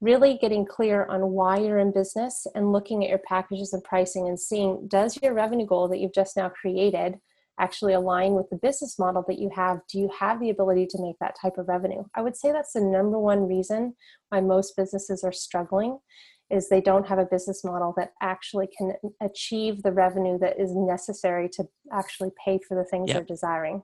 really getting clear on why you're in business and looking at your packages and pricing and seeing does your revenue goal that you've just now created actually align with the business model that you have? Do you have the ability to make that type of revenue? I would say that's the number one reason why most businesses are struggling is they don't have a business model that actually can achieve the revenue that is necessary to actually pay for the things yep. they're desiring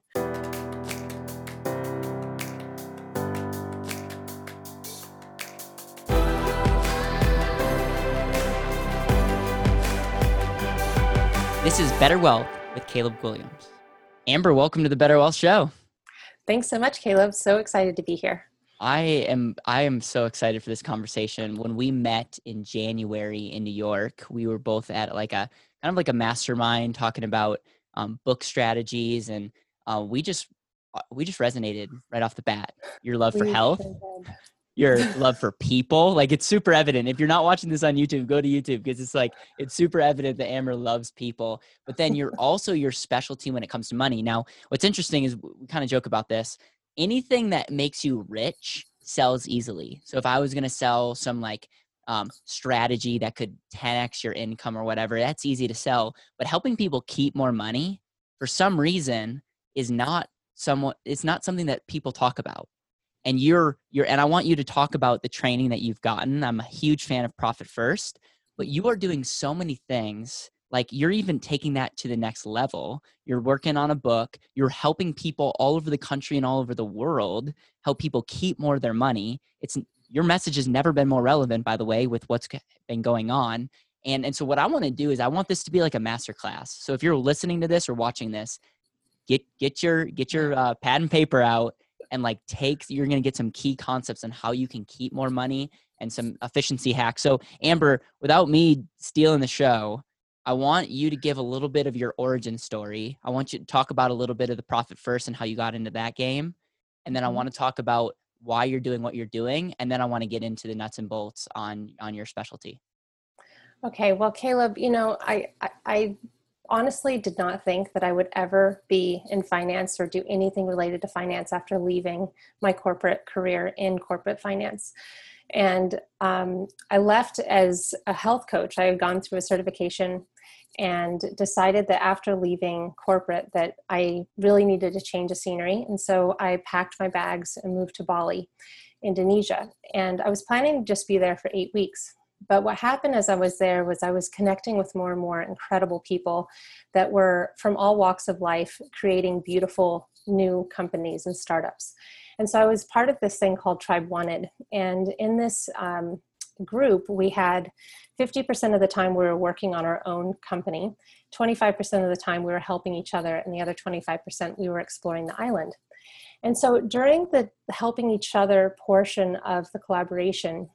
This is Better Wealth with Caleb Guilliams. Amber, welcome to the Better Wealth Show. Thanks so much, Caleb. So excited to be here. I am I am so excited for this conversation. When we met in January in New York, we were both at like a kind of like a mastermind talking about um, book strategies, and uh, we just uh, we just resonated right off the bat. Your love for health, your love for people. Like it's super evident. If you're not watching this on YouTube, go to YouTube because it's like it's super evident that Amber loves people. But then you're also your specialty when it comes to money. Now, what's interesting is we kind of joke about this. Anything that makes you rich sells easily. So if I was going to sell some like um, strategy that could 10x your income or whatever, that's easy to sell. But helping people keep more money for some reason is not somewhat. It's not something that people talk about and you're you're and i want you to talk about the training that you've gotten. I'm a huge fan of profit first but you are doing so many things like you're even taking that to the next level. You're working on a book. You're helping people all over the country and all over the world help people keep more of their money. It's your message has never been more relevant by the way with what's been going on. And and so what i want to do is i want this to be like a master class so if you're listening to this or watching this get get your get your uh, pad and paper out and like take you're going to get some key concepts on how you can keep more money and some efficiency hacks. So amber without me stealing the show i want you to give a little bit of your origin story. I want you to talk about a little bit of the profit first and how you got into that game and then i mm-hmm. want to talk about why you're doing what you're doing and then i want to get into the nuts and bolts on on your specialty. Okay well caleb you know i, I, I honestly did not think that I would ever be in finance or do anything related to finance after leaving my corporate career in corporate finance. And um, I left as a health coach. I had gone through a certification and decided that after leaving corporate that I really needed to change the scenery. And so I packed my bags and moved to Bali, Indonesia. And I was planning to just be there for eight weeks. But what happened as I was there was I was connecting with more and more incredible people that were from all walks of life creating beautiful new companies and startups. And so I was part of this thing called Tribe Wanted. And in this um, group, we had 50% of the time we were working on our own company, 25% of the time we were helping each other, and the other 25% we were exploring the island. And so during the helping each other portion of the collaboration,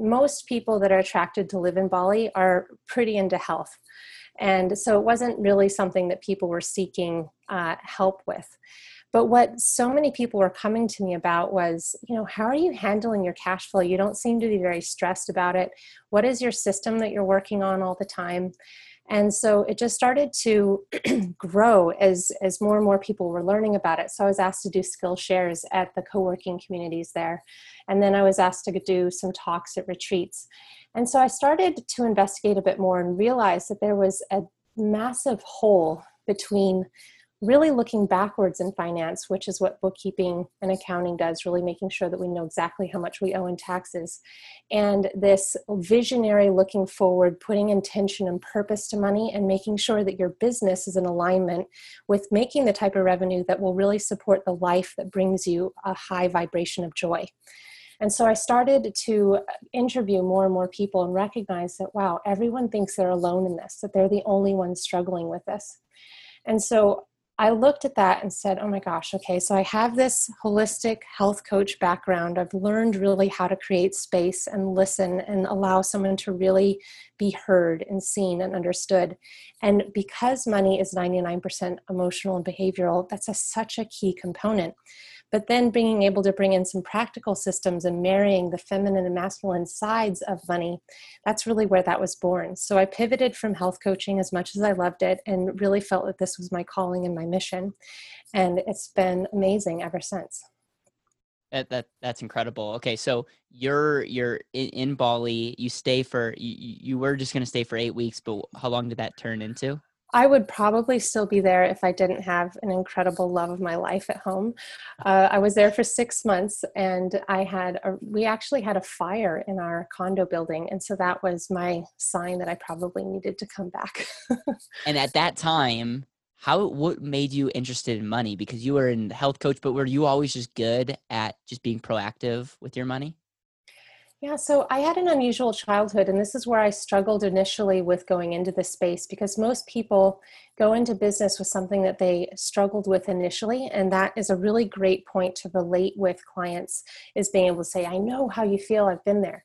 most people that are attracted to live in Bali are pretty into health. And so it wasn't really something that people were seeking uh, help with. But what so many people were coming to me about was, you know, how are you handling your cash flow? You don't seem to be very stressed about it. What is your system that you're working on all the time? And so it just started to grow as as more and more people were learning about it. So i was asked to do skill shares at the co-working communities there. And then i was asked to do some talks at retreats. And so i started to investigate a bit more and realize that there was a massive hole between really looking backwards in finance, which is what bookkeeping and accounting does, really making sure that we know exactly how much we owe in taxes. And this visionary looking forward, putting intention and purpose to money, and making sure that your business is in alignment with making the type of revenue that will really support the life that brings you a high vibration of joy. And so I started to interview more and more people and recognize that, wow, everyone thinks they're alone in this, that they're the only ones struggling with this. And so I looked at that and said, oh my gosh, okay, so I have this holistic health coach background. I've learned really how to create space and listen and allow someone to really be heard and seen and understood. And because money is 99% emotional and behavioral, that's a, such a key component but then being able to bring in some practical systems and marrying the feminine and masculine sides of money that's really where that was born so i pivoted from health coaching as much as i loved it and really felt that this was my calling and my mission and it's been amazing ever since That that that's incredible. Okay, so you're you're in, in Bali. You stay for you, you were just going to stay for eight weeks, but how long did that turn into? I would probably still be there if I didn't have an incredible love of my life at home. Uh, I was there for six months, and I had a, we actually had a fire in our condo building, and so that was my sign that I probably needed to come back. and at that time, how what made you interested in money? Because you were in health coach, but were you always just good at just being proactive with your money? Yeah, so I had an unusual childhood, and this is where I struggled initially with going into this space because most people go into business with something that they struggled with initially, and that is a really great point to relate with clients is being able to say, I know how you feel, I've been there.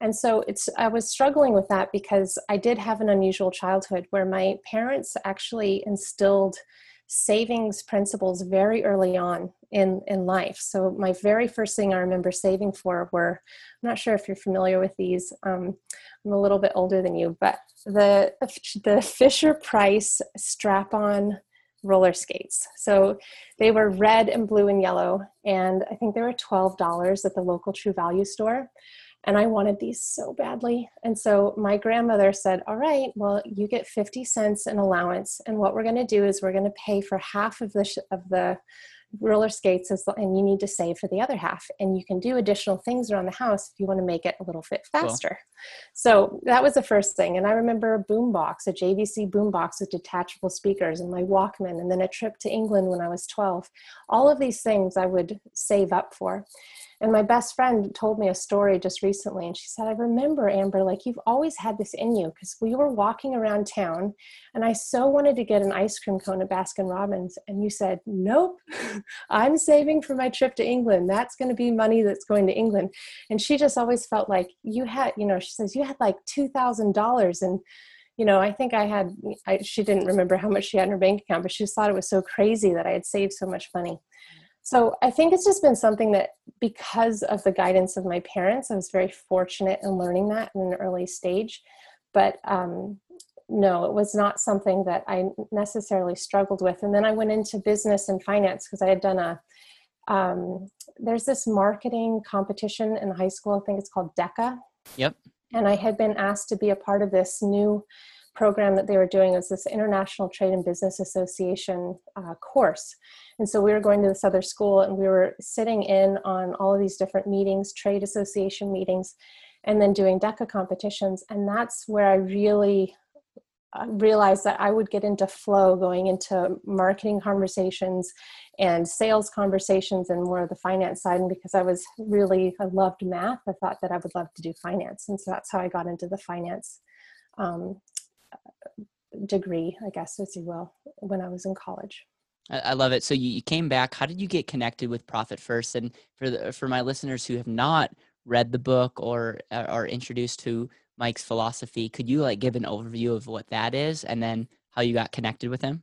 And so it's I was struggling with that because I did have an unusual childhood where my parents actually instilled savings principles very early on in in life. So my very first thing i remember saving for were i'm not sure if you're familiar with these um, i'm a little bit older than you but the the fisher price strap on roller skates. So they were red and blue and yellow and i think they were $12 at the local true value store and I wanted these so badly. And so my grandmother said, All right, well, you get 50 cents in allowance. And what we're going to do is we're going to pay for half of the, sh- of the roller skates and you need to save for the other half and you can do additional things around the house if you want to make it a little bit faster cool. so that was the first thing and i remember a boombox a jvc boombox with detachable speakers and my walkman and then a trip to england when i was 12 all of these things i would save up for and my best friend told me a story just recently, and she said, I remember, Amber, like you've always had this in you because we were walking around town and I so wanted to get an ice cream cone at Baskin Robbins. And you said, Nope, I'm saving for my trip to England. That's going to be money that's going to England. And she just always felt like you had, you know, she says, You had like $2,000 and you know, I think I had, I, she didn't remember how much she had in her bank account, but she just thought it was so crazy that I had saved so much money. So I think it's just been something that, because of the guidance of my parents, I was very fortunate in learning that in an early stage. But um, no, it was not something that I necessarily struggled with. And then I went into business and finance because I had done a, um, there's this marketing competition in high school. I think it's called DECA. Yep. And I had been asked to be a part of this new program that they were doing was this International Trade and Business Association uh, course. And so we were going to this other school and we were sitting in on all of these different meetings, trade association meetings, and then doing DECA competitions. And that's where I really uh, realized that I would get into flow going into marketing conversations and sales conversations and more of the finance side. And because I was really, I loved math, I thought that I would love to do finance. And so that's how I got into the finance um, degree, I guess, as you will, when I was in college. I love it. So you, came back. How did you get connected with Profit First? And for the, for my listeners who have not read the book or uh, are introduced to Mike's philosophy, could you like give an overview of what that is and then how you got connected with him?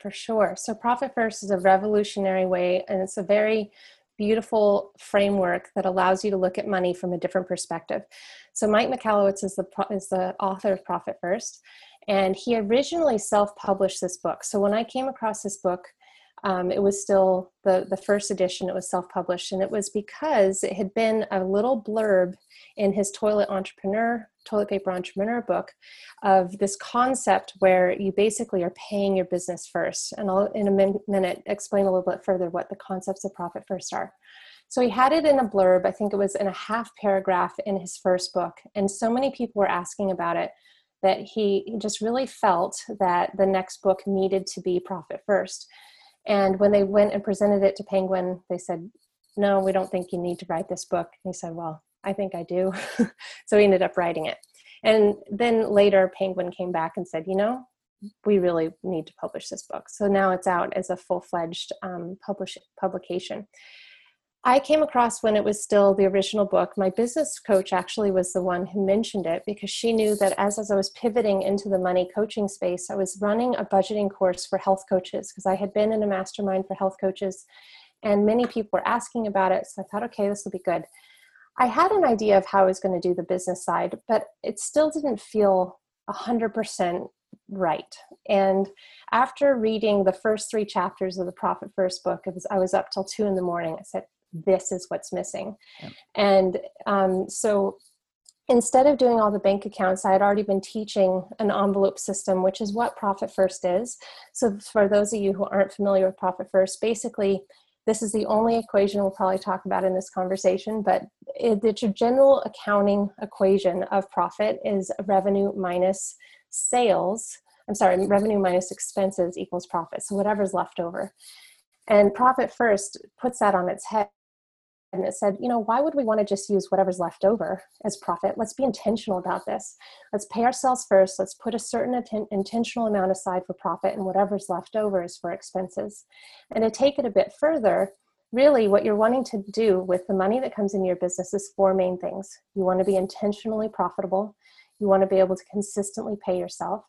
For sure. So Profit First is a revolutionary way, and it's a very beautiful framework that allows you to look at money from a different perspective. So Mike Michalowicz is the is the author of Profit First, and he originally self-published this book. So when I came across this book, um, it was still the, the first edition, it was self published, and it was because it had been a little blurb in his Toilet Entrepreneur, Toilet Paper Entrepreneur book of this concept where you basically are paying your business first. And I'll, in a min- minute, explain a little bit further what the concepts of profit first are. So he had it in a blurb, I think it was in a half paragraph in his first book, and so many people were asking about it that he, just really felt that the next book needed to be profit first. And when they went and presented it to Penguin, they said, No, we don't think you need to write this book. And he said, Well, I think I do. so he ended up writing it. And then later, Penguin came back and said, You know, we really need to publish this book. So now it's out as a full fledged um, publish- publication. I came across when it was still the original book. My business coach actually was the one who mentioned it because she knew that as, as I was pivoting into the money coaching space, I was running a budgeting course for health coaches because I had been in a mastermind for health coaches and many people were asking about it. So I thought, okay, this will be good. I had an idea of how I was going to do the business side, but it still didn't feel 100% right. And after reading the first three chapters of the Profit First book, was, I was up till two in the morning. I said, this is what's missing. And um, so instead of doing all the bank accounts, I had already been teaching an envelope system, which is what Profit First is. So, for those of you who aren't familiar with Profit First, basically, this is the only equation we'll probably talk about in this conversation, but it, the general accounting equation of profit is revenue minus sales. I'm sorry, revenue minus expenses equals profit. So, whatever's left over. And Profit First puts that on its head and it said, you know, why would we want to just use whatever's left over as profit? Let's be intentional about this. Let's pay ourselves first. Let's put a certain atten- intentional amount aside for profit, and whatever's left over is for expenses. And to take it a bit further, really what you're wanting to do with the money that comes into your business is four main things. You want to be intentionally profitable, you want to be able to consistently pay yourself.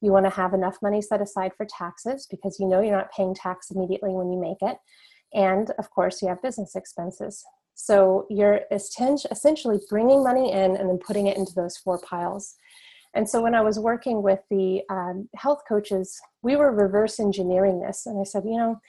You want to have enough money set aside for taxes because you know you're not paying tax immediately when you make it and of course, you have business expenses. So you're essentially bringing money in and then putting it into those four piles. And so when I was working with the um, health coaches, we were reverse engineering this. And I said, you know,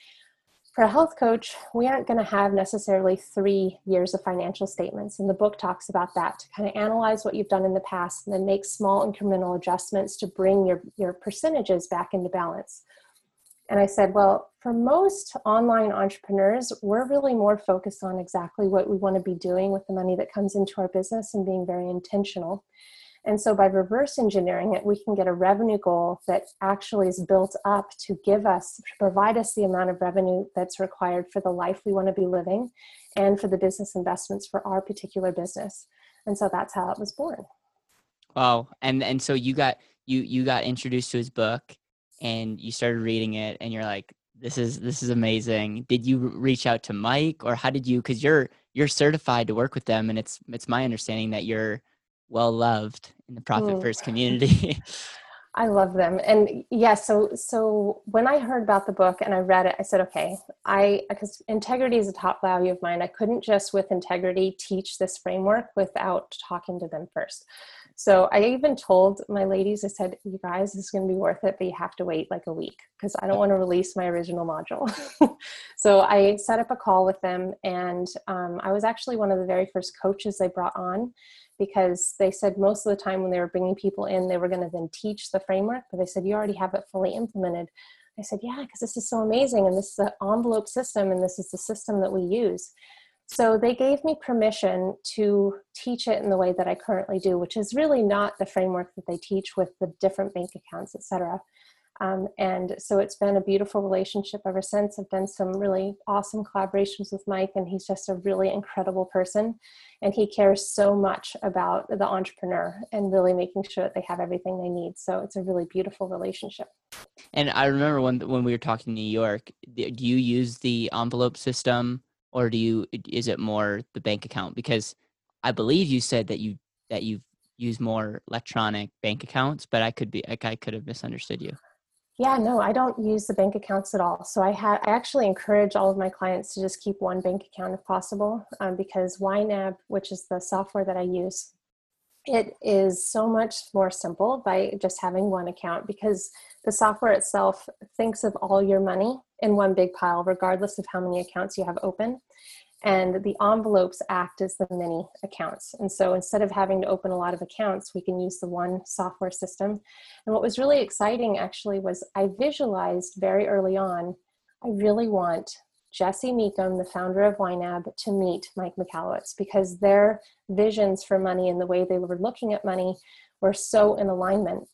for a health coach, we aren't going to have necessarily three years of financial statements. And the book talks about that to kind of analyze what you've done in the past and then make small incremental adjustments to bring your, your percentages back into balance. And I said, well, for most online entrepreneurs, we're really more focused on exactly what we want to be doing with the money that comes into our business and being very intentional. And so by reverse engineering it, we can get a revenue goal that actually is built up to give us, to provide us the amount of revenue that's required for the life we want to be living and for the business investments for our particular business. And so that's how it was born. Wow. And and so you got you you got introduced to his book and you started reading it and you're like this is this is amazing did you reach out to mike or how did you because you're you're certified to work with them and it's it's my understanding that you're well loved in the profit first mm. community I love them. And yeah, so so when I heard about the book and I read it, I said, okay, I because integrity is a top value of mine. I couldn't just with integrity teach this framework without talking to them first. So I even told my ladies, I said, you guys, this is going to be worth it, but you have to wait like a week because I don't want to release my original module. so I set up a call with them, and um, I was actually one of the very first coaches they brought on because they said most of the time when they were bringing people in, they were going to then teach the framework, but they said, you already have it fully implemented. I said, yeah, because this is so amazing, and this is an envelope system, and this is the system that we use. So they gave me permission to teach it in the way that I currently do, which is really not the framework that they teach with the different bank accounts, etc. Um, and so it's been a beautiful relationship ever since. I've done some really awesome collaborations with Mike, and he's just a really incredible person. And he cares so much about the entrepreneur and really making sure that they have everything they need. So it's a really beautiful relationship. And I remember when when we were talking in New York, do you use the envelope system or do you is it more the bank account? Because i believe you said that you that you use more electronic bank accounts but i could be like i could have misunderstood you. Yeah no i don't use the bank accounts at all. So i have i actually encourage all of my clients to just keep one bank account if possible um, because ynab which is the software that i use it is so much more simple by just having one account because the software itself thinks of all your money in one big pile, regardless of how many accounts you have open. And the envelopes act as the mini accounts. And so instead of having to open a lot of accounts, we can use the one software system. And what was really exciting actually was I visualized very early on I really want Jesse Mecham, the founder of YNAB, to meet Mike Michalowicz because their visions for money and the way they were looking at money were so in alignment.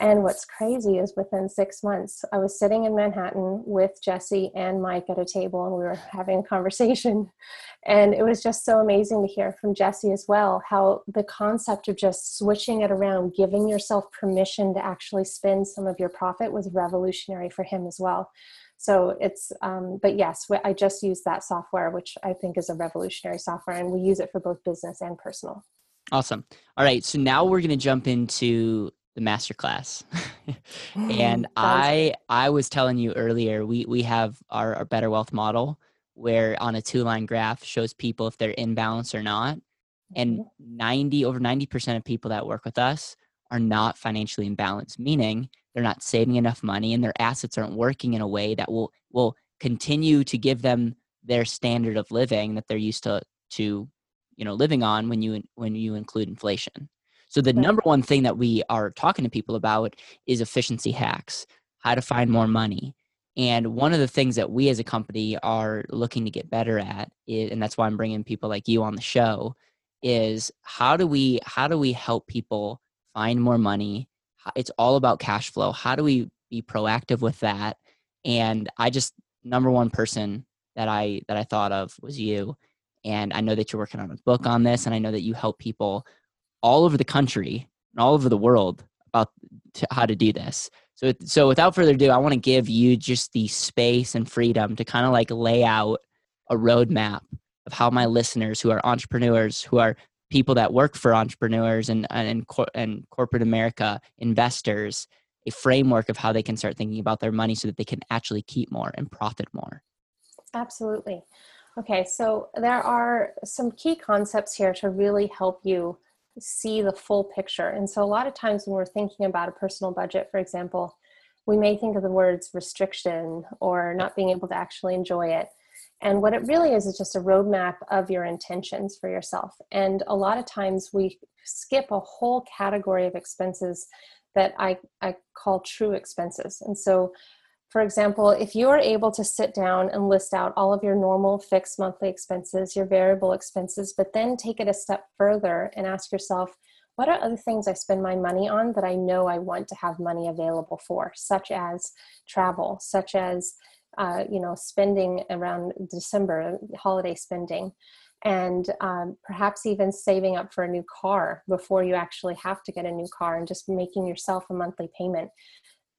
And what's crazy is within six months, I was sitting in Manhattan with Jesse and Mike at a table, and we were having a conversation. And it was just so amazing to hear from Jesse as well how the concept of just switching it around, giving yourself permission to actually spend some of your profit was revolutionary for him as well. So it's, um, but yes, I just use that software, which I think is a revolutionary software, and we use it for both business and personal. Awesome. All right. So now we're going to jump into the masterclass. and I I was telling you earlier, we we have our, our better wealth model where on a two line graph shows people if they're in balance or not. And mm-hmm. 90 over 90% of people that work with us are not financially in balance, meaning they're not saving enough money and their assets aren't working in a way that will will continue to give them their standard of living that they're used to to you know living on when you when you include inflation. So the number one thing that we are talking to people about is efficiency hacks how to find more money. And one of the things that we as a company are looking to get better at is, and that's why i'm bringing people like you on the show is how do we how do we help people find more money it's all about cash flow. How do we be proactive with that? And i just number one person that i that i thought of was you and i know that you're working on a book on this and i know that you help people all over the country and all over the world about how to do this. So so without further ado i want to give you just the space and freedom to kind of like lay out a roadmap of how my listeners who are entrepreneurs who are people that work for entrepreneurs and and, cor- and corporate america investors a framework of how they can start thinking about their money so that they can actually keep more and profit more Absolutely. Okay, so there are some key concepts here to really help you see the full picture. And so, a lot of times when we're thinking about a personal budget, for example, we may think of the words restriction or not being able to actually enjoy it. And what it really is is just a roadmap of your intentions for yourself. And a lot of times we skip a whole category of expenses that I, I call true expenses. And so, for example, if you are able to sit down and list out all of your normal fixed monthly expenses, your variable expenses, but then take it a step further and ask yourself, what are other things I spend my money on that I know I want to have money available for, such as travel, such as uh, you know spending around December, holiday spending, and um, perhaps even saving up for a new car before you actually have to get a new car and just making yourself a monthly payment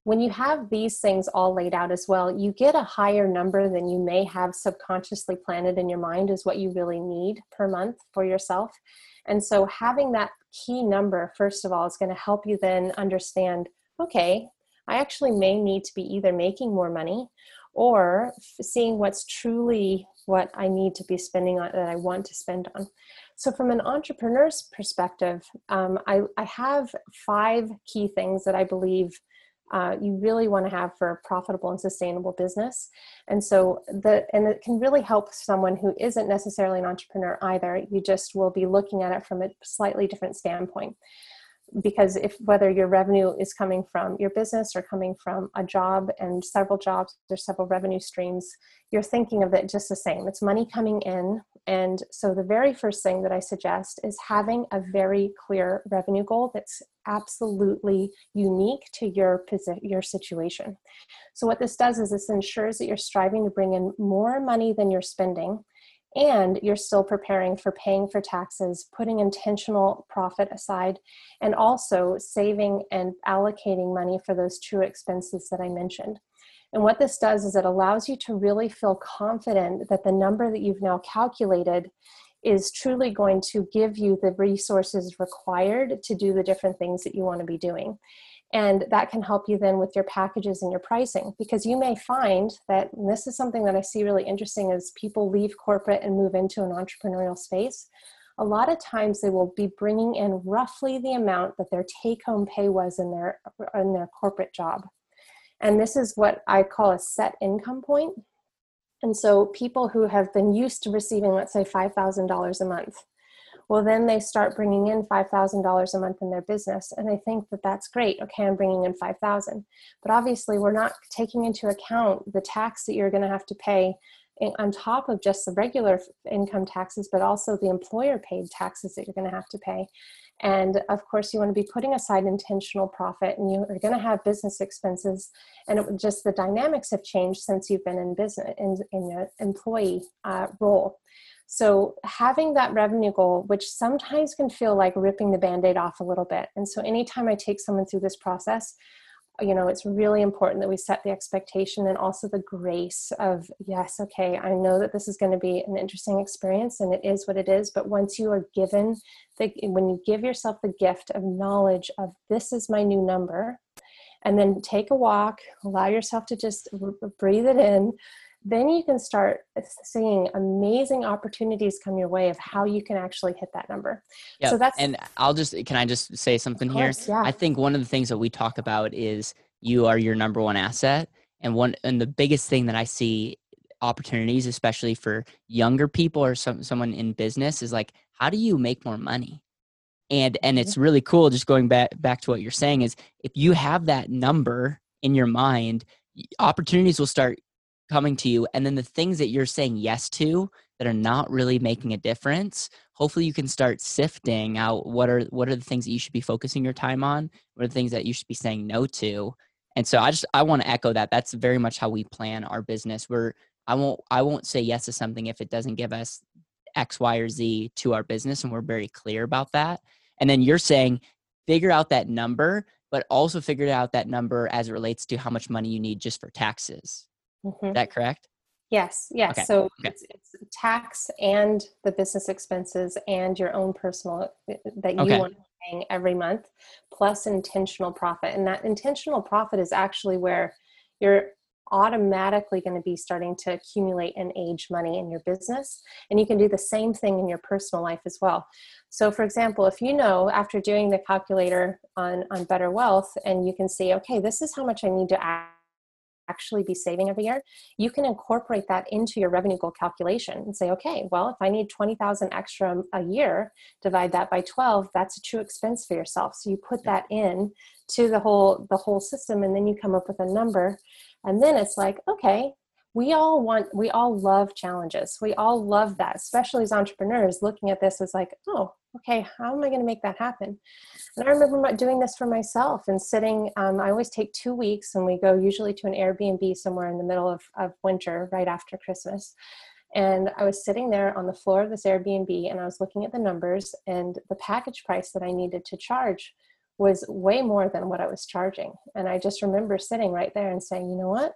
when you have these things all laid out as well, you get a higher number than you may have subconsciously planted in your mind is what you really need per month for yourself. And so having that key number, first of all, is going to help you then understand okay, I actually may need to be either making more money or seeing what's truly what I need to be spending on that I want to spend on. So, from an entrepreneur's perspective, um, I, I have five key things that I believe uh, you really want to have for a profitable and sustainable business. And so the and it can really help someone who isn't necessarily an entrepreneur either. You just will be looking at it from a slightly different standpoint. Because if whether your revenue is coming from your business or coming from a job and several jobs or several revenue streams, you're thinking of it just the same. It's money coming in. And so the very first thing that I suggest is having a very clear revenue goal that's absolutely unique to your posi- your situation. So what this does is this ensures that you're striving to bring in more money than you're spending and you're still preparing for paying for taxes, putting intentional profit aside, and also saving and allocating money for those true expenses that I mentioned. And what this does is it allows you to really feel confident that the number that you've now calculated is truly going to give you the resources required to do the different things that you want to be doing. And that can help you then with your packages and your pricing because you may find that this is something that I see really interesting as people leave corporate and move into an entrepreneurial space. A lot of times they will be bringing in roughly the amount that their take home pay was in their in their corporate job. And this is what I call a set income point. And so people who have been used to receiving, let's say, $5,000 a month, well, then they start bringing in $5,000 a month in their business. And they think that that's great. Okay, I'm bringing in 5,000. But obviously, we're not taking into account the tax that you're going to have to pay on top of just the regular income taxes, but also the employer paid taxes that you're going to have to pay. And of course, you want to be putting aside intentional profit, and you are going to have business expenses. And it just the dynamics have changed since you've been in business in in your employee uh, role. So having that revenue goal, which sometimes can feel like ripping the band-aid off a little bit. And so anytime I take someone through this process, you know it's really important that we set the expectation and also the grace of yes okay i know that this is going to be an interesting experience and it is what it is but once you are given the when you give yourself the gift of knowledge of this is my new number and then take a walk allow yourself to just breathe it in then you can start seeing amazing opportunities come your way of how you can actually hit that number. Yeah, So that's and I'll just can I just say something of here? course, yeah. I think one of the things that we talk about is you are your number one asset, and one and the biggest thing that I see opportunities, especially for younger people or some someone in business, is like, how do you make more money? And and it's really cool. Just going back back to what you're saying is, if you have that number in your mind, opportunities will start coming to you, and then the things that you're saying yes to that are not really making a difference hopefully you can start sifting out what are what are the things that you should be focusing your time on what are the things that you should be saying no to and so i just i want to echo that that's very much how we plan our business we're i won't i won't say yes to something if it doesn't give us x y or z to our business and we're very clear about that and then you're saying figure out that number but also figure out that number as it relates to how much money you need just for taxes mm-hmm. is that correct Yes, yes. Okay. So okay. It's, it's, tax and the business expenses and your own personal that you okay. want to be paying every month, plus intentional profit. And that intentional profit is actually where you're automatically going to be starting to accumulate and age money in your business. And you can do the same thing in your personal life as well. So, for example, if you know after doing the calculator on, on Better Wealth and you can see, okay, this is how much I need to add actually be saving every year, you can incorporate that into your revenue goal calculation and say, okay, well, if I need 20,000 extra a year, divide that by 12, that's a true expense for yourself. So you put that in to the whole the whole system and then you come up with a number and then it's like, okay, we all want we all love challenges. We all love that, especially as entrepreneurs looking at this as like, oh, okay, how am I going to make that happen? And I remember doing this for myself and sitting, um, I always take two weeks and we go usually to an Airbnb somewhere in the middle of, of winter, right after Christmas. And I was sitting there on the floor of this Airbnb and I was looking at the numbers and the package price that I needed to charge was way more than what I was charging. And I just remember sitting right there and saying, you know what?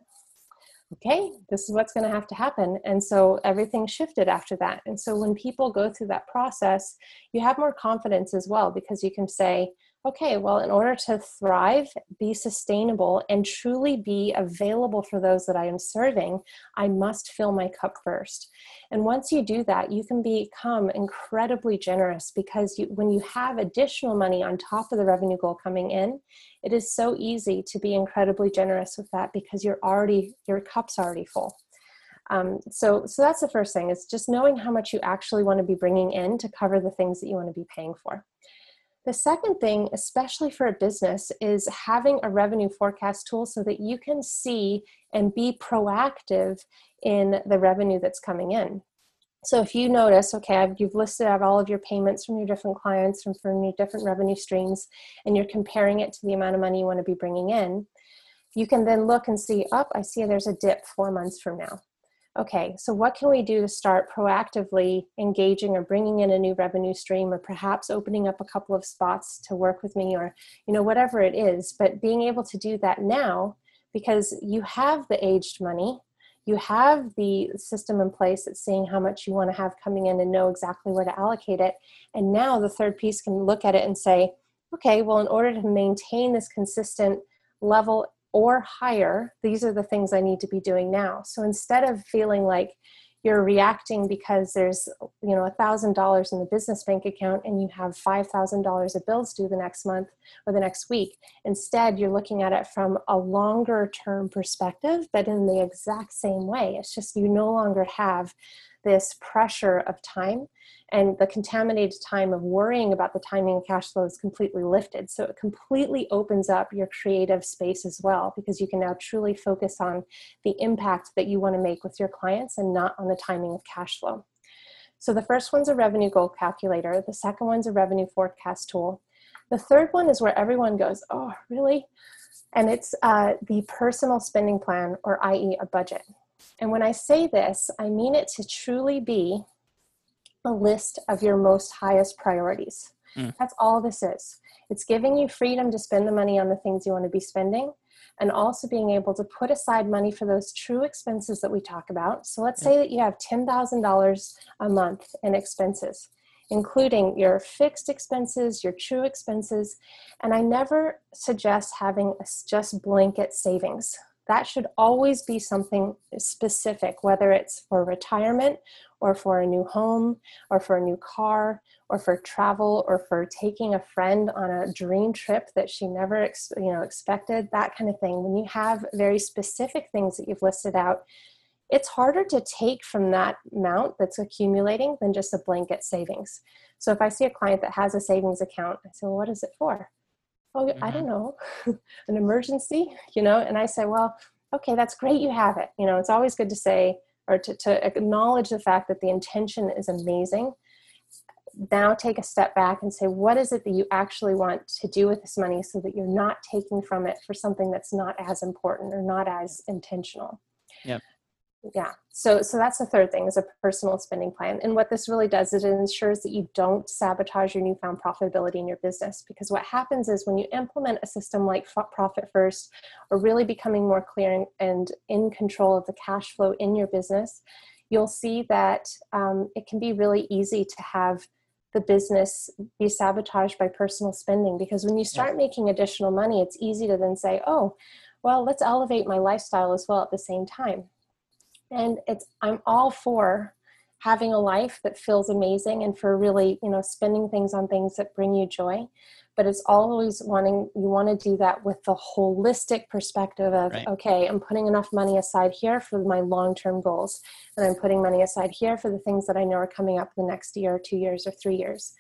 Okay, this is what's going to have to happen. And so everything shifted after that. And so when people go through that process, you have more confidence as well because you can say, okay, well, in order to thrive, be sustainable, and truly be available for those that I am serving, I must fill my cup first. And once you do that, you can become incredibly generous because you, when you have additional money on top of the revenue goal coming in, it is so easy to be incredibly generous with that because you're already your cup's already full. Um, so, so that's the first thing is just knowing how much you actually want to be bringing in to cover the things that you want to be paying for. The second thing, especially for a business, is having a revenue forecast tool so that you can see and be proactive in the revenue that's coming in. So if you notice, okay, you've listed out all of your payments from your different clients, from, from your different revenue streams, and you're comparing it to the amount of money you want to be bringing in, you can then look and see, up, oh, I see there's a dip four months from now okay, so what can we do to start proactively engaging or bringing in a new revenue stream or perhaps opening up a couple of spots to work with me or, you know, whatever it is. But being able to do that now because you have the aged money, you have the system in place that's seeing how much you want to have coming in and know exactly where to allocate it. And now the third piece can look at it and say, okay, well, in order to maintain this consistent level or higher, these are the things I need to be doing now. So instead of feeling like you're reacting because there's you know a thousand dollars in the business bank account and you have five thousand dollars of bills due the next month or the next week instead you're looking at it from a longer term perspective but in the exact same way it's just you no longer have this pressure of time and the contaminated time of worrying about the timing of cash flow is completely lifted. So it completely opens up your creative space as well because you can now truly focus on the impact that you want to make with your clients and not on the timing of cash flow. So the first one's a revenue goal calculator, the second one's a revenue forecast tool. The third one is where everyone goes, Oh, really? And it's uh, the personal spending plan, or i.e., a budget. And when I say this, I mean it to truly be a list of your most highest priorities. Mm. That's all this is. It's giving you freedom to spend the money on the things you want to be spending and also being able to put aside money for those true expenses that we talk about. So let's say that you have $10,000 a month in expenses, including your fixed expenses, your true expenses. And I never suggest having a just blanket savings that should always be something specific, whether it's for retirement or for a new home or for a new car or for travel or for taking a friend on a dream trip that she never you know expected that kind of thing when you have very specific things that you've listed out it's harder to take from that amount that's accumulating than just a blanket savings. So if I see a client that has a savings account, I say, well, what is it for? Oh, mm-hmm. I don't know, an emergency, you know? And I say, well, okay, that's great you have it. You know, it's always good to say or to, to acknowledge the fact that the intention is amazing. Now take a step back and say, what is it that you actually want to do with this money so that you're not taking from it for something that's not as important or not as intentional? Yep yeah. So so that's the third thing is a personal spending plan. And what this really does is it ensures that you don't sabotage your newfound profitability in your business because what happens is when you implement a system like profit first or really becoming more clear and in control of the cash flow in your business you'll see that um, it can be really easy to have the business be sabotaged by personal spending because when you start making additional money it's easy to then say oh well let's elevate my lifestyle as well at the same time and it's i'm all for having a life that feels amazing and for really you know spending things on things that bring you joy but it's always wanting you want to do that with the holistic perspective of right. okay i'm putting enough money aside here for my long-term goals and i'm putting money aside here for the things that i know are coming up the next year or two years or three years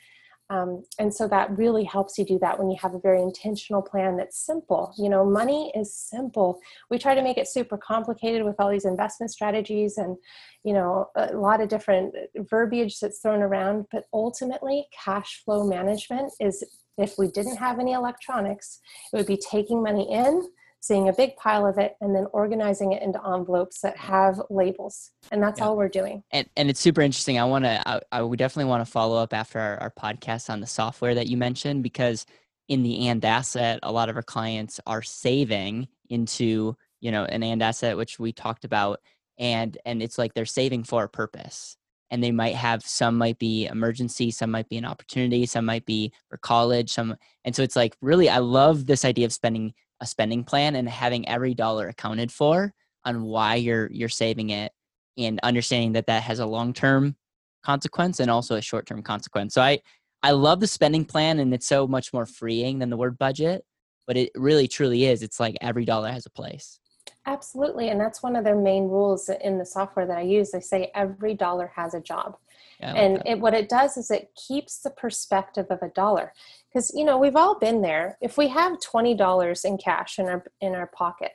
um, and so that really helps you do that when you have a very intentional plan that's simple. You know, money is simple. We try to make it super complicated with all these investment strategies and, you know, a lot of different verbiage that's thrown around. But ultimately, cash flow management is if we didn't have any electronics, it would be taking money in seeing a big pile of it and then organizing it into envelopes that have labels. And that's yeah. all we're doing. And, and it's super interesting. I want to I, I, would definitely want to follow up after our, our podcast on the software that you mentioned because in the and asset a lot of our clients are saving into you know an and asset which we talked about and and it's like they're saving for a purpose. And they might have some might be emergency some might be an opportunity some might be for college some and so it's like really i love this idea of spending a spending plan and having every dollar accounted for on why you're you're saving it and understanding that that has a long-term consequence and also a short-term consequence. So I I love the spending plan and it's so much more freeing than the word budget, but it really truly is. It's like every dollar has a place. Absolutely, and that's one of their main rules in the software that I use. They say every dollar has a job. Yeah, and it, what it does is it keeps the perspective of a dollar because you know we've all been there. If we have $20 in cash in our in our pocket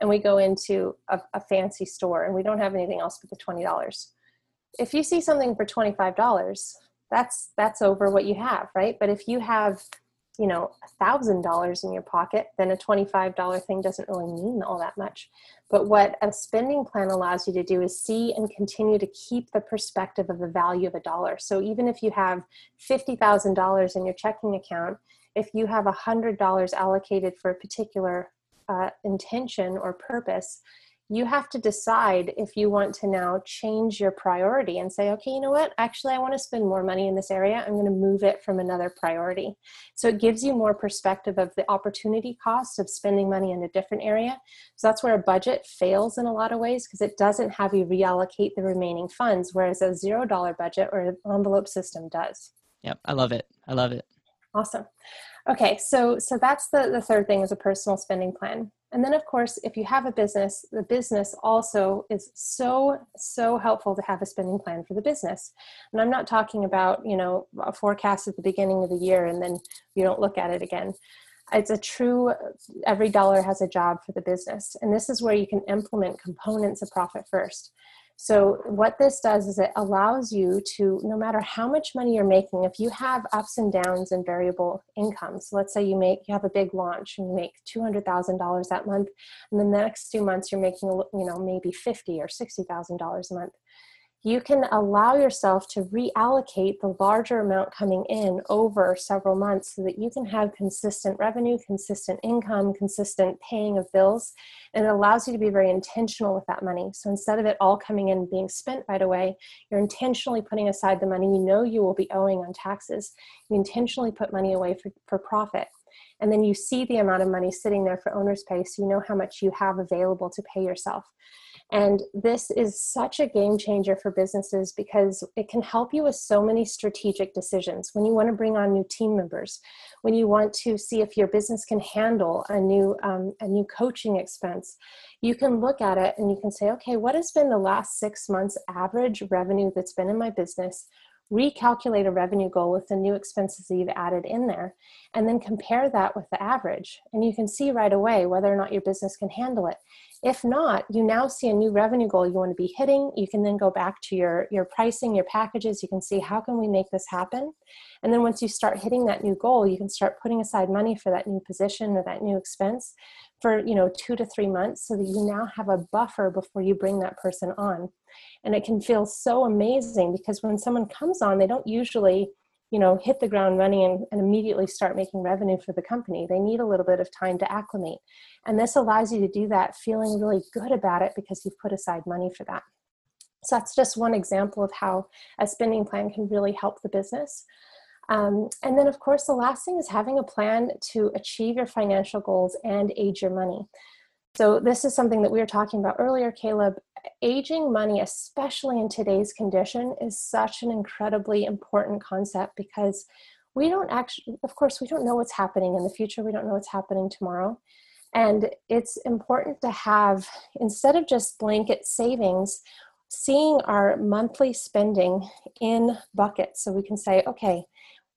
and we go into a, a fancy store and we don't have anything else but the $20 if you see something for $25 that's that's over what you have right? But if you have you know a thousand dollars in your pocket then a $25 thing doesn't really mean all that much but what a spending plan allows you to do is see and continue to keep the perspective of the value of a dollar. So even if you have $50,000 in your checking account, if you have $100 allocated for a particular uh, intention or purpose, you have to decide if you want to now change your priority and say, okay, you know what? Actually, I want to spend more money in this area. I'm going to move it from another priority. So it gives you more perspective of the opportunity cost of spending money in a different area. So that's where a budget fails in a lot of ways because it doesn't have you reallocate the remaining funds, whereas a zero dollar budget or an envelope system does. Yep, I love it. I love it. Awesome. Okay, so so that's the the third thing is a personal spending plan. And then of course, if you have a business, the business also is so so helpful to have a spending plan for the business. And I'm not talking about, you know, a forecast at the beginning of the year and then you don't look at it again. It's a true every dollar has a job for the business. And this is where you can implement components of profit first. So, what this does is it allows you to, no matter how much money you're making, if you have ups and downs in variable income, so let's say you make, you have a big launch and you make $200,000 that month, and the next two months you're making, you know, maybe 50 or $60,000 a month you can allow yourself to reallocate the larger amount coming in over several months so that you can have consistent revenue, consistent income, consistent paying of bills. And it allows you to be very intentional with that money. So instead of it all coming in and being spent right away, you're intentionally putting aside the money you know you will be owing on taxes. You intentionally put money away for, for profit. And then you see the amount of money sitting there for owner's pay, so you know how much you have available to pay yourself. And this is such a game changer for businesses because it can help you with so many strategic decisions. When you want to bring on new team members, when you want to see if your business can handle a new um, a new coaching expense, you can look at it and you can say, okay, what has been the last six months average revenue that's been in my business? recalculate a revenue goal with the new expenses that you've added in there, and then compare that with the average. And you can see right away whether or not your business can handle it. If not, you now see a new revenue goal you want to be hitting. You can then go back to your, your pricing, your packages. You can see how can we make this happen. And then once you start hitting that new goal, you can start putting aside money for that new position or that new expense for you know two to three months so that you now have a buffer before you bring that person on and it can feel so amazing because when someone comes on they don't usually you know hit the ground running and, and, immediately start making revenue for the company. They need a little bit of time to acclimate. And this allows you to do that feeling really good about it because you've put aside money for that. So that's just one example of how a spending plan can really help the business. Um, and then of course the last thing is having a plan to achieve your financial goals and age your money. So this is something that we were talking about earlier caleb aging money, especially in today's condition, is such an incredibly important concept because we don't actually, of course, we don't know what's happening in the future. We don't know what's happening tomorrow. And it's important to have, instead of just blanket savings, seeing our monthly spending in buckets. So we can say, okay,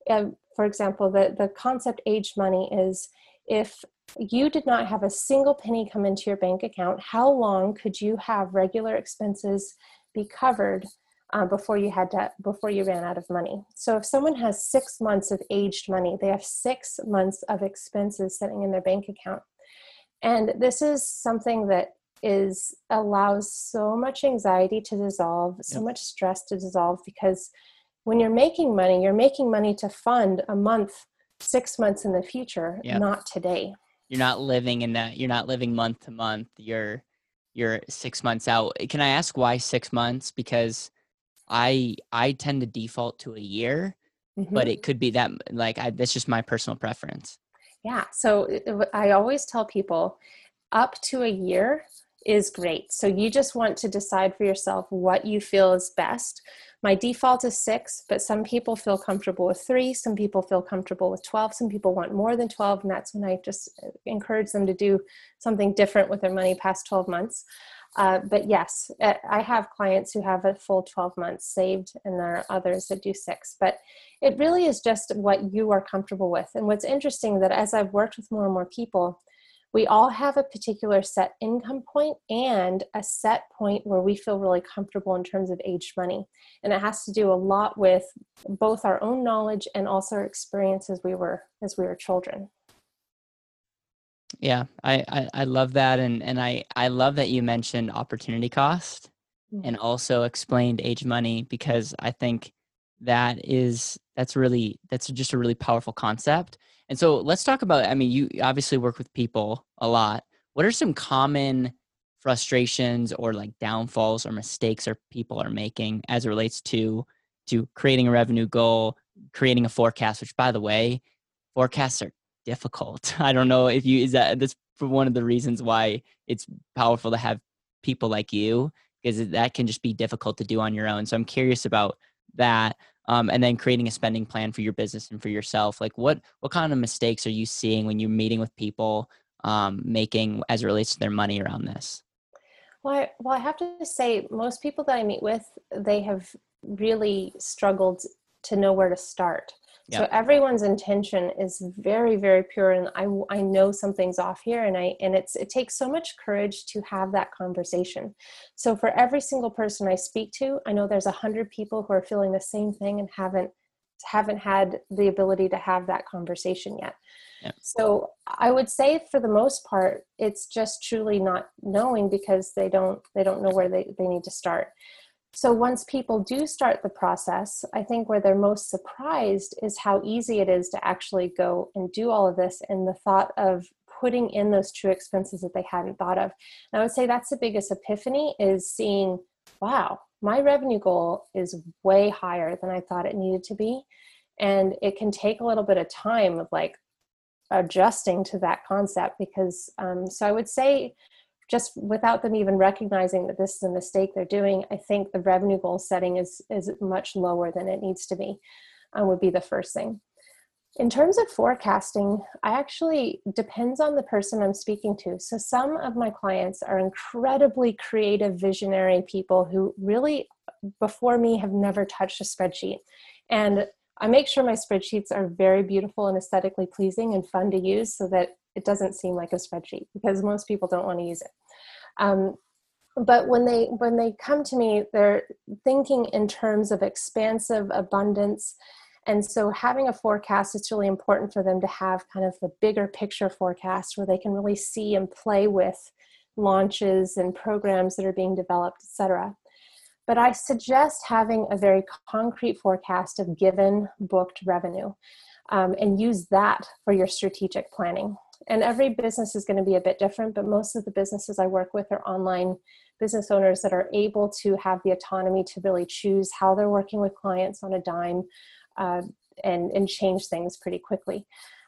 uh, for example, the, the concept age money is if you did not have a single penny come into your bank account, how long could you have regular expenses be covered uh, before you had to before you ran out of money? So if someone has six months of aged money, they have six months of expenses sitting in their bank account, and this is something that is allows so much anxiety to dissolve, so much stress to dissolve because when you're making money, you're making money to fund a month, six months in the future, not today you're not living in that you're not living month to month you're you're six months out eh, can i ask why six months because i i tend to default to a year mm-hmm. but it could be that like I, that's just my personal preference yeah so eh, eh, i always tell people up to a year is great. So you just want to decide for yourself what you feel is best. My default is six, but some people feel comfortable with three. Some people feel comfortable with 12. Some people want more than 12. And that's when I just uh, encourage them to do something different with their money past 12 months. Uh, but yes, uh, I have clients who have a full 12 months saved, and there are others that do six. But it really is just what you are comfortable with. And what's interesting that as I've worked with more and more people, we all have a particular set income point and a set point where we feel really comfortable in terms of aged money. And it has to do a lot with both our own knowledge and also our experience as we were as we were children. Yeah, I, I, I love that and, and I, I love that you mentioned opportunity cost mm-hmm. and also explained age money because I think that is that's really that's just a really powerful concept and so let's talk about I mean, you obviously work with people a lot. What are some common frustrations or like downfalls or mistakes or people are making as it relates to to creating a revenue goal, creating a forecast, which by the way, forecasts are difficult. I don't know if you is that that's one of the reasons why it's powerful to have people like you because that can just be difficult to do on your own. So I'm curious about that um, and then creating a spending plan for your business and for yourself like what what kind of mistakes are you seeing when you're meeting with people um, making as it relates to their money around this? Well I, well I have to say most people that i meet with they have really struggled to know where to start Yep. So everyone's intention is very, very pure, and I I know something's off here, and I and it's it takes so much courage to have that conversation. So for every single person I speak to, I know there's a hundred people who are feeling the same thing and haven't haven't had the ability to have that conversation yet. Yep. So I would say for the most part, it's just truly not knowing because they don't they don't know where they, they need to start so once people do start the process i think where they're most surprised is how easy it is to actually go and do all of this and the thought of putting in those true expenses that they hadn't thought of. And i would say that's the biggest epiphany is seeing wow my revenue goal is way higher than i thought it needed to be. And it can take a little bit of time of like adjusting to that concept because um, so i would say just without them even recognizing that this is a mistake they're doing, I think the revenue goal setting is is much lower than it needs to be. Um, would be the first thing. In terms of forecasting, I actually depends on the person I'm speaking to. So some of my clients are incredibly creative, visionary people who really, before me, have never touched a spreadsheet. And I make sure my spreadsheets are very beautiful and aesthetically pleasing and fun to use so that it doesn't seem like a spreadsheet because most people don't want to use it. Um, but when they when they come to me, they're thinking in terms of expansive abundance and so having a forecast, it's really important for them to have kind of the bigger picture forecast where they can really see and play with launches and programs that are being developed, etc. But I suggest having a very concrete forecast of given booked revenue um, and use that for your strategic planning. And every business is going to be a bit different, but most of the businesses I work with are online business owners that are able to have the autonomy to really choose how they're working with clients on a dime uh, and, and change things pretty quickly.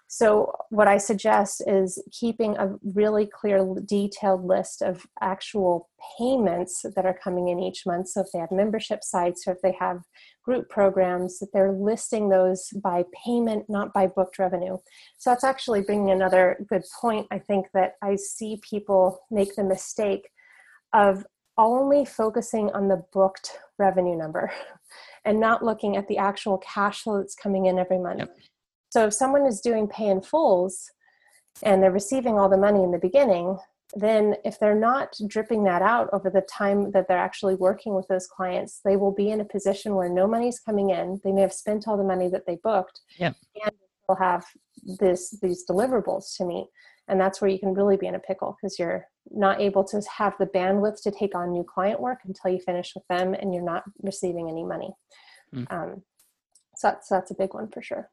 So, what I suggest is keeping a really clear, detailed list of actual payments that are coming in each month. So, if they have membership sites or if they have group programs, that they're listing those by payment, not by booked revenue. So, that's actually bringing another good point. I think that I see people make the mistake of only focusing on the booked revenue number and not looking at the actual cash flow that's coming in every month. Yep. So if someone is doing pay in fulls and they're receiving all the money in the beginning, then if they're not dripping that out over the time that they're actually working with those clients, they will be in a position where no money's coming in. They may have spent all the money that they booked, yep. and they'll have this these deliverables to meet and that's where you can really be in a pickle because you're not able to have the bandwidth to take on new client work until you finish with them and you're not receiving any money mm. um, so that's that's a big one for sure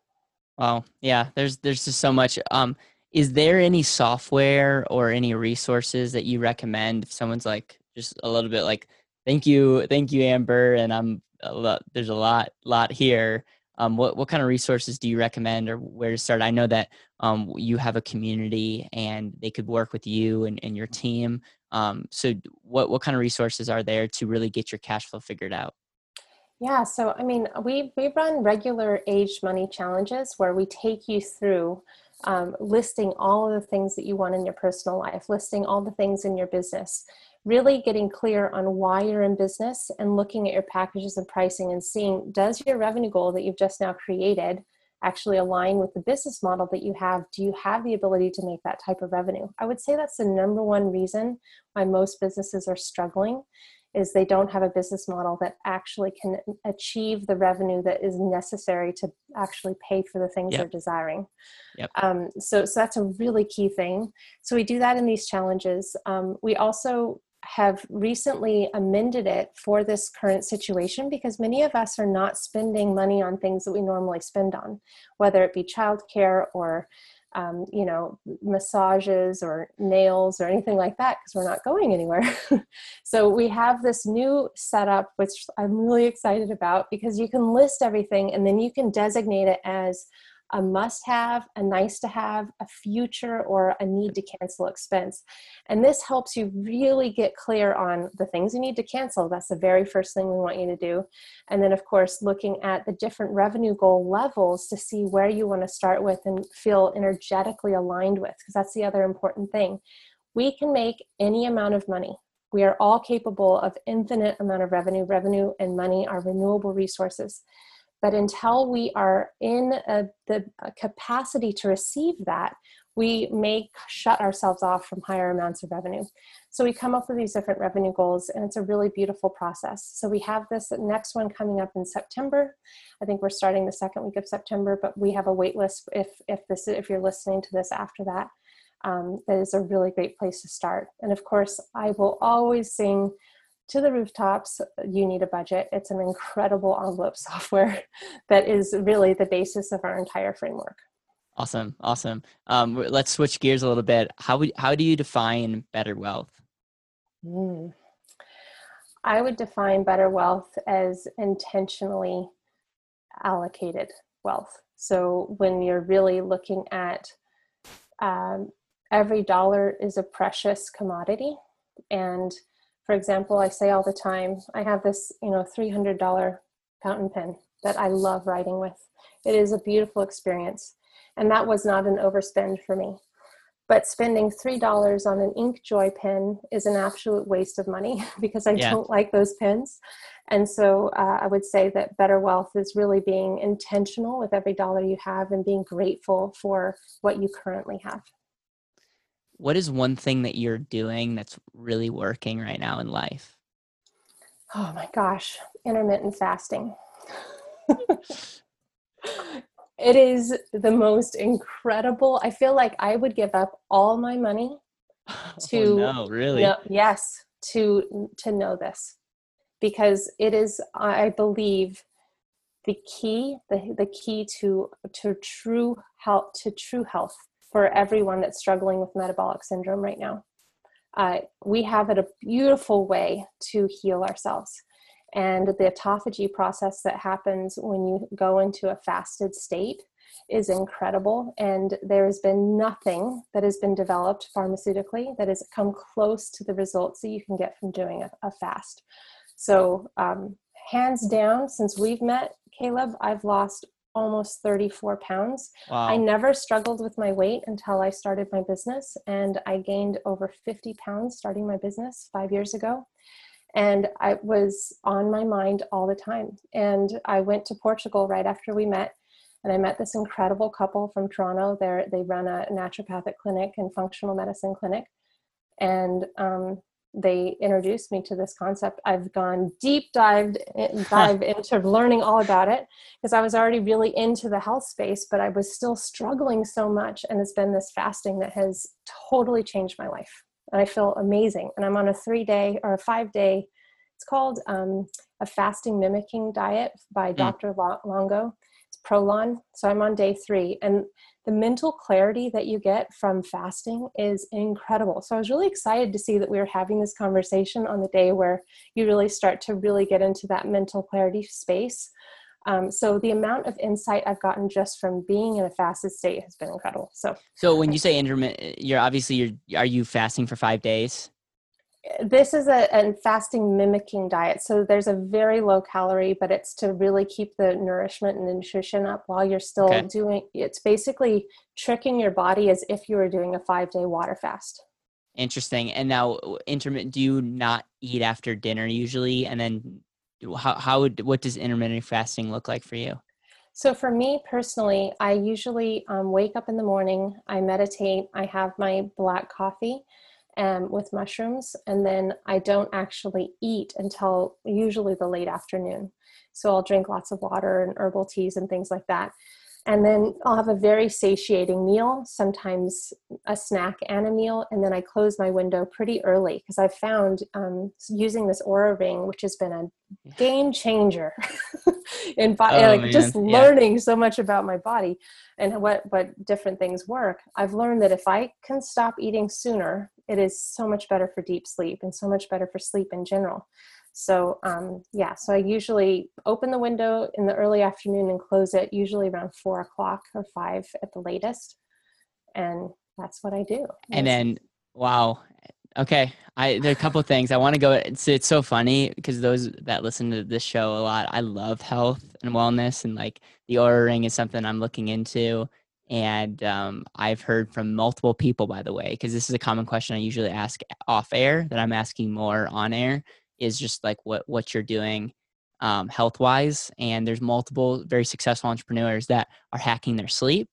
wow yeah there's there's just so much um is there any software or any resources that you recommend if someone's like just a little bit like thank you thank you amber and i'm a lot, there's a lot lot here um, what what kind of resources do you recommend or where to start? I know that um, you have a community and they could work with you and, and your team. Um, so what what kind of resources are there to really get your cash flow figured out? Yeah, so I mean, we we run regular aged money challenges where we take you through um, listing all of the things that you want in your personal life, listing all the things in your business, really getting clear on why you're in business and looking at your packages and pricing and seeing does your revenue goal that you've just now created actually align with the business model that you have? Do you have the ability to make that type of revenue? I would say that's the number one reason why most businesses are struggling is they don't have a business model that actually can achieve the revenue that is necessary to actually pay for the things yep. they're desiring. Yep. Um, so, so that's a really key thing. So we do that in these challenges. Um, we also have recently amended it for this current situation because many of us are not spending money on things that we normally spend on, whether it be childcare or um, you know massages or nails or anything like that because we're not going anywhere. so we have this new setup which I'm really excited about because you can list everything and then you can designate it as a must have, a nice to have, a future, or a need to cancel expense. And this helps you really get clear on the things you need to cancel. That's the very first thing we want you to do. And then, of course, looking at the different revenue goal levels to see where you want to start with and feel energetically aligned with, because that's the other important thing. We can make any amount of money we are all capable of infinite amount of revenue revenue and money are renewable resources but until we are in a, the capacity to receive that, we may shut ourselves off from higher amounts of revenue. So we come up with these different revenue goals, and it's a really beautiful process. So we have this next one coming up in September. I think we're starting the second week of September, but we have a wait list if if this if you're listening to this after that. Um, that is a really great place to start. And of course, I will always sing to the rooftops, you need a budget. It's an incredible envelope software that is really the basis of our entire framework. Awesome, awesome. Um, let's switch gears a little bit. How would how do you define better wealth? Mm. I would define better wealth as intentionally allocated wealth. So when you're really looking at um, every dollar is a precious commodity And for example, I say all the time, I have this, you know, $300 fountain pen that I love writing with. It is a beautiful experience. And that was not an overspend for me. But spending $3 on an Inkjoy pen is an absolute waste of money because I yeah. don't like those pens. And so uh, I would say that better wealth is really being intentional with every dollar you have and being grateful for what you currently have. What is one thing that you're doing that's really working right now in life? Oh my gosh, intermittent fasting. it is the most incredible. I feel like I would give up all my money oh, to oh, no, really know, yes to to know this because it is I believe the key the, the key to to true health to true health for everyone that's struggling with metabolic syndrome right now. Uh, we have it a beautiful way to heal ourselves and the autophagy process that happens when you go into a fasted state is incredible. And there has been nothing that has been developed pharmaceutically that has come close to the results that you can get from doing a, a fast. So, um, hands down, since we've met, Caleb, I've lost almost 34 pounds. Wow. I never struggled with my weight until I started my business, and I gained over 50 pounds starting my business five years ago and I was on my mind all the time. And I went to Portugal right after we met, and I met this incredible couple from Toronto. They they run a naturopathic clinic and functional medicine clinic, and um, they introduced me to this concept. I've gone deep dived dive into learning all about it because I was already really into the health space, but I was still struggling so much. And it's been this fasting that has totally changed my life and I feel amazing. And I'm on a three day or a five day, it's called um, a fasting mimicking diet by mm. Dr. Longo. It's Prolon. So I'm on day three. And the mental clarity that you get from fasting is incredible. So I was really excited to see that we were having this conversation on the day where you really start to really get into that mental clarity space. Um, so the amount of insight I've gotten just from being in a fasted state has been incredible. So, so when you say intermittent, you're obviously you're are you fasting for five days? This is a, a fasting mimicking diet. So there's a very low calorie, but it's to really keep the nourishment and nutrition up while you're still okay. doing. It's basically tricking your body as if you were doing a five day water fast. Interesting. And now intermittent, do you not eat after dinner usually, and then how, how would what does intermittent fasting look like for you so for me personally i usually um, wake up in the morning i meditate i have my black coffee um, with mushrooms and then i don't actually eat until usually the late afternoon. So i'll drink lots of water and herbal teas and things like that and then I'll have a very satiating meal, sometimes a snack and a meal, and then I close my window pretty early because I've found um, using this Oura ring, which has been a game changer in bo- oh, like just learning yeah. so much about my body and what what different things work. I've learned that if I can stop eating sooner, it is so much better for deep sleep and so much better for sleep in general. So um, yeah, so I usually open the window in the early afternoon and close it usually around four o'clock or five at the latest, and that's what I do. And then wow, okay, I there are a couple of things I want to go. It's it's so funny because those that listen to this show a lot, I love health and wellness, and like the Oura ring is something I'm looking into. And um, I've heard from multiple people, by the way, because this is a common question I usually ask off air that I'm asking more on air is just like what what you're doing um, health wise and there's multiple very successful entrepreneurs that are hacking their sleep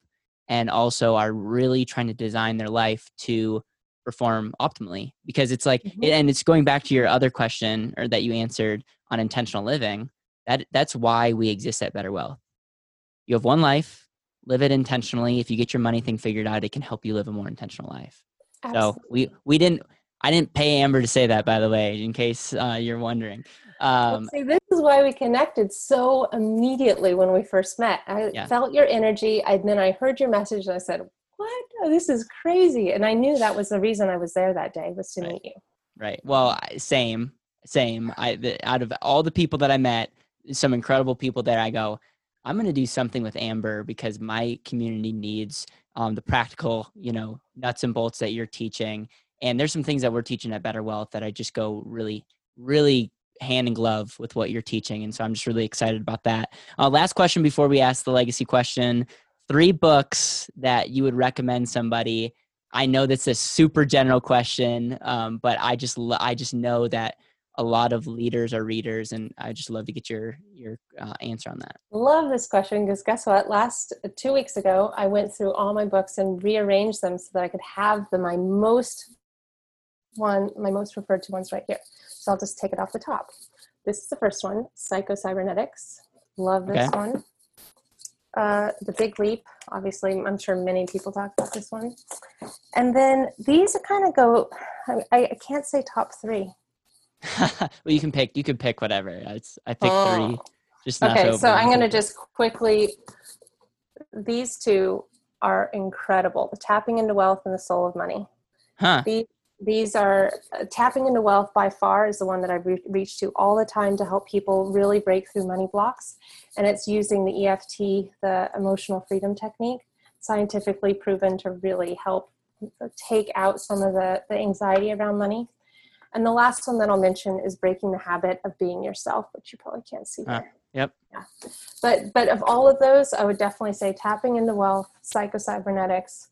and also are really trying to design their life to perform optimally because it's like mm-hmm. and it's going back to your other question or that you answered on intentional living that that's why we exist at better wealth you have one life live it intentionally if you get your money thing figured out it can help you live a more intentional life Absolutely. so we we didn't I didn't pay Amber to say that, by the way, in case uh, you're wondering. Um, see, this is why we connected so immediately when we first met. I yeah. felt your energy, and then I heard your message, and I said, "What? Oh, this is crazy!" And I knew that was the reason I was there that day was to right. meet you. Right. Well, same, same. I the, out of all the people that I met, some incredible people that I go, I'm going to do something with Amber because my community needs um, the practical, you know, nuts and bolts that you're teaching And there's some things that we're teaching at Better Wealth that I just go really, really hand in glove with what you're teaching. And so I'm just really excited about that. Uh, last question before we ask the legacy question three books that you would recommend somebody. I know that's a super general question, um, but I just I just know that a lot of leaders are readers, and I just love to get your your uh, answer on that. Love this question because guess what? Last two weeks ago, I went through all my books and rearranged them so that I could have the my most one, my most referred to ones right here. So I'll just take it off the top. This is the first one, Psycho Cybernetics. Love this okay. one. Uh, the Big Leap, obviously, I'm sure many people talk about this one. And then these kind of go, I, I can't say top three. well, you can pick, you can pick whatever. It's, I picked oh. three. Just okay, so I'm going to just quickly, these two are incredible. The Tapping into Wealth and the Soul of Money. Huh. These, these are uh, tapping into wealth by far is the one that I re- reach to all the time to help people really break through money blocks. And it's using the EFT, the emotional freedom technique, scientifically proven to really help take out some of the, the anxiety around money. And the last one that I'll mention is breaking the habit of being yourself, which you probably can't see uh, Yep. Yeah. But but of all of those, I would definitely say tapping into wealth, psychocybernetics,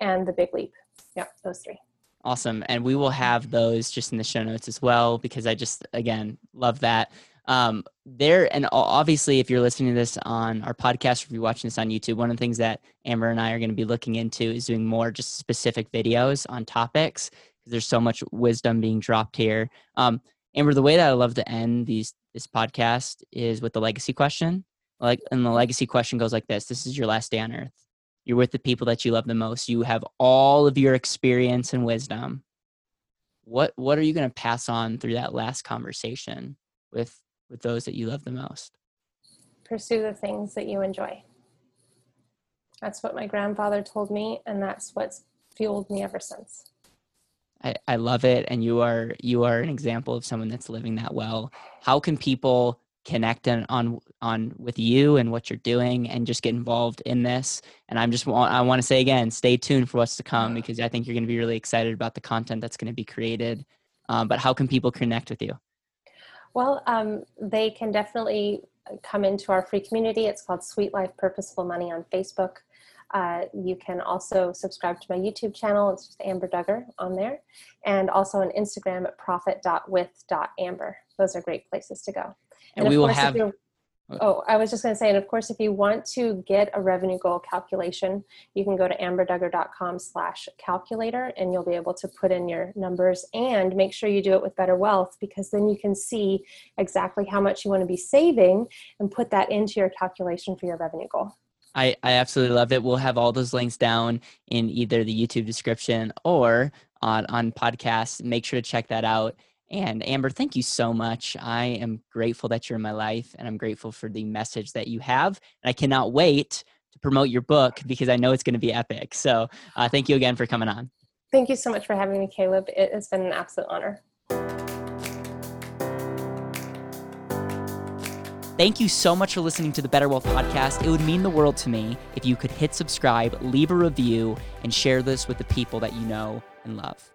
and the big leap. Yep, those three. Awesome. And we will have those just in the show notes as well because I just, again, love that. Um, there, and obviously, if you're listening to this on our podcast or if you're watching this on YouTube, one of the things that Amber and I are going to be looking into is doing more just specific videos on topics because there's so much wisdom being dropped here. Um, Amber, the way that I love to end these this podcast is with the legacy question. Like, and the legacy question goes like this: This is your last day on earth you're with the people that you love the most. You have all of your experience and wisdom. What what are you going to pass on through that last conversation with with those that you love the most? Pursue the things that you enjoy. That's what my grandfather told me and that's what's fueled me ever since. I, I love it and you are you are an example of someone that's living that well. How can people connect on, on on with you and what you're doing and just get involved in this and i'm just want i want to say again stay tuned for what's to come because i think you're going to be really excited about the content that's going to be created um, but how can people connect with you well um, they can definitely come into our free community it's called sweet life purposeful money on facebook uh, you can also subscribe to my YouTube channel. It's just Amber Duggar on there. And also on Instagram at profit.with.amber. Those are great places to go. And, and we will have. Uh, oh, I was just going to say, and of course, if you want to get a revenue goal calculation, you can go to amberduggar.com slash calculator and you'll be able to put in your numbers and make sure you do it with Better Wealth because then you can see exactly how much you want to be saving and put that into your calculation for your revenue goal. I, I absolutely love it. We'll have all those links down in either the YouTube description or on, on podcast. Make sure to check that out. And Amber, thank you so much. I am grateful that you're in my life and I'm grateful for the message that you have. And I cannot wait to promote your book because I know it's going to be epic. So uh, thank you again for coming on. Thank you so much for having me, Caleb. It has been an absolute honor. Thank you so much for listening to the Better Wealth podcast. It would mean the world to me if you could hit subscribe, leave a review, and share this with the people that you know and love.